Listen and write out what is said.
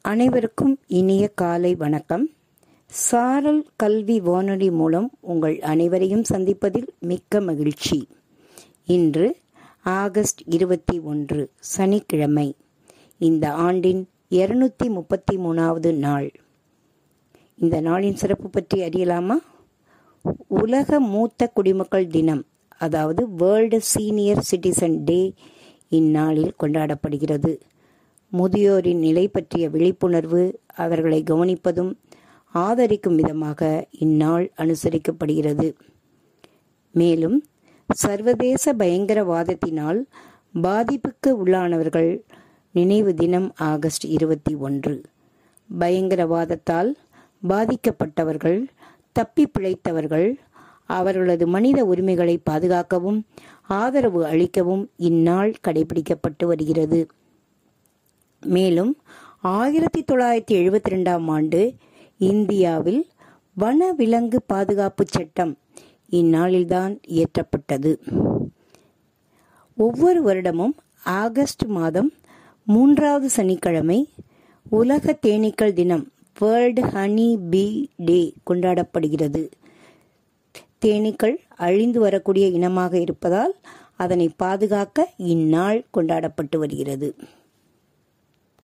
அனைவருக்கும் இனிய காலை வணக்கம். சாரல் கல்வி வானொலி மூலம் உங்கள் அனைவரையும் சந்திப்பதில் மிக்க மகிழ்ச்சி. இன்று ஆகஸ்ட் இருபத்தி ஒன்று சனிக்கிழமை. இந்த ஆண்டின் இருநூத்தி முப்பத்தி மூணாவது நாள். இந்த நாளின் சிறப்பு பற்றி அறியலாமா? உலக மூத்த குடிமக்கள் தினம் அதாவது வேர்ல்டு சீனியர் சிட்டிசன் டே இந்நாளில் கொண்டாடப்படுகிறது. முதியோரின் நிலை பற்றிய விழிப்புணர்வு அவர்களை கவனிப்பதும் ஆதரிக்கும் விதமாக இந்நாள் அனுசரிக்கப்படுகிறது. மேலும் சர்வதேச பயங்கரவாதத்தினால் பாதிப்புக்கு உள்ளானவர்கள் நினைவு தினம் ஆகஸ்ட் இருபத்தி ஒன்று. பயங்கரவாதத்தால் பாதிக்கப்பட்டவர்கள் தப்பி பிழைத்தவர்கள் அவர்களது மனித உரிமைகளை பாதுகாக்கவும் ஆதரவு அளிக்கவும் இந்நாள் கடைபிடிக்கப்பட்டு வருகிறது. மேலும் ஆயிரத்தி தொள்ளாயிரத்தி எழுபத்தி ரெண்டாம் ஆண்டு இந்தியாவில் வனவிலங்கு பாதுகாப்பு சட்டம் இந்நாளில்தான் இயற்றப்பட்டது. ஒவ்வொரு வருடமும் ஆகஸ்ட் மாதம் மூன்றாவது சனிக்கிழமை உலக தேனீக்கள் தினம் வேர்ல்டு ஹனி பீ டே கொண்டாடப்படுகிறது. தேனீக்கள் அழிந்து வரக்கூடிய இனமாக இருப்பதால் அதனை பாதுகாக்க இந்நாள் கொண்டாடப்பட்டு வருகிறது.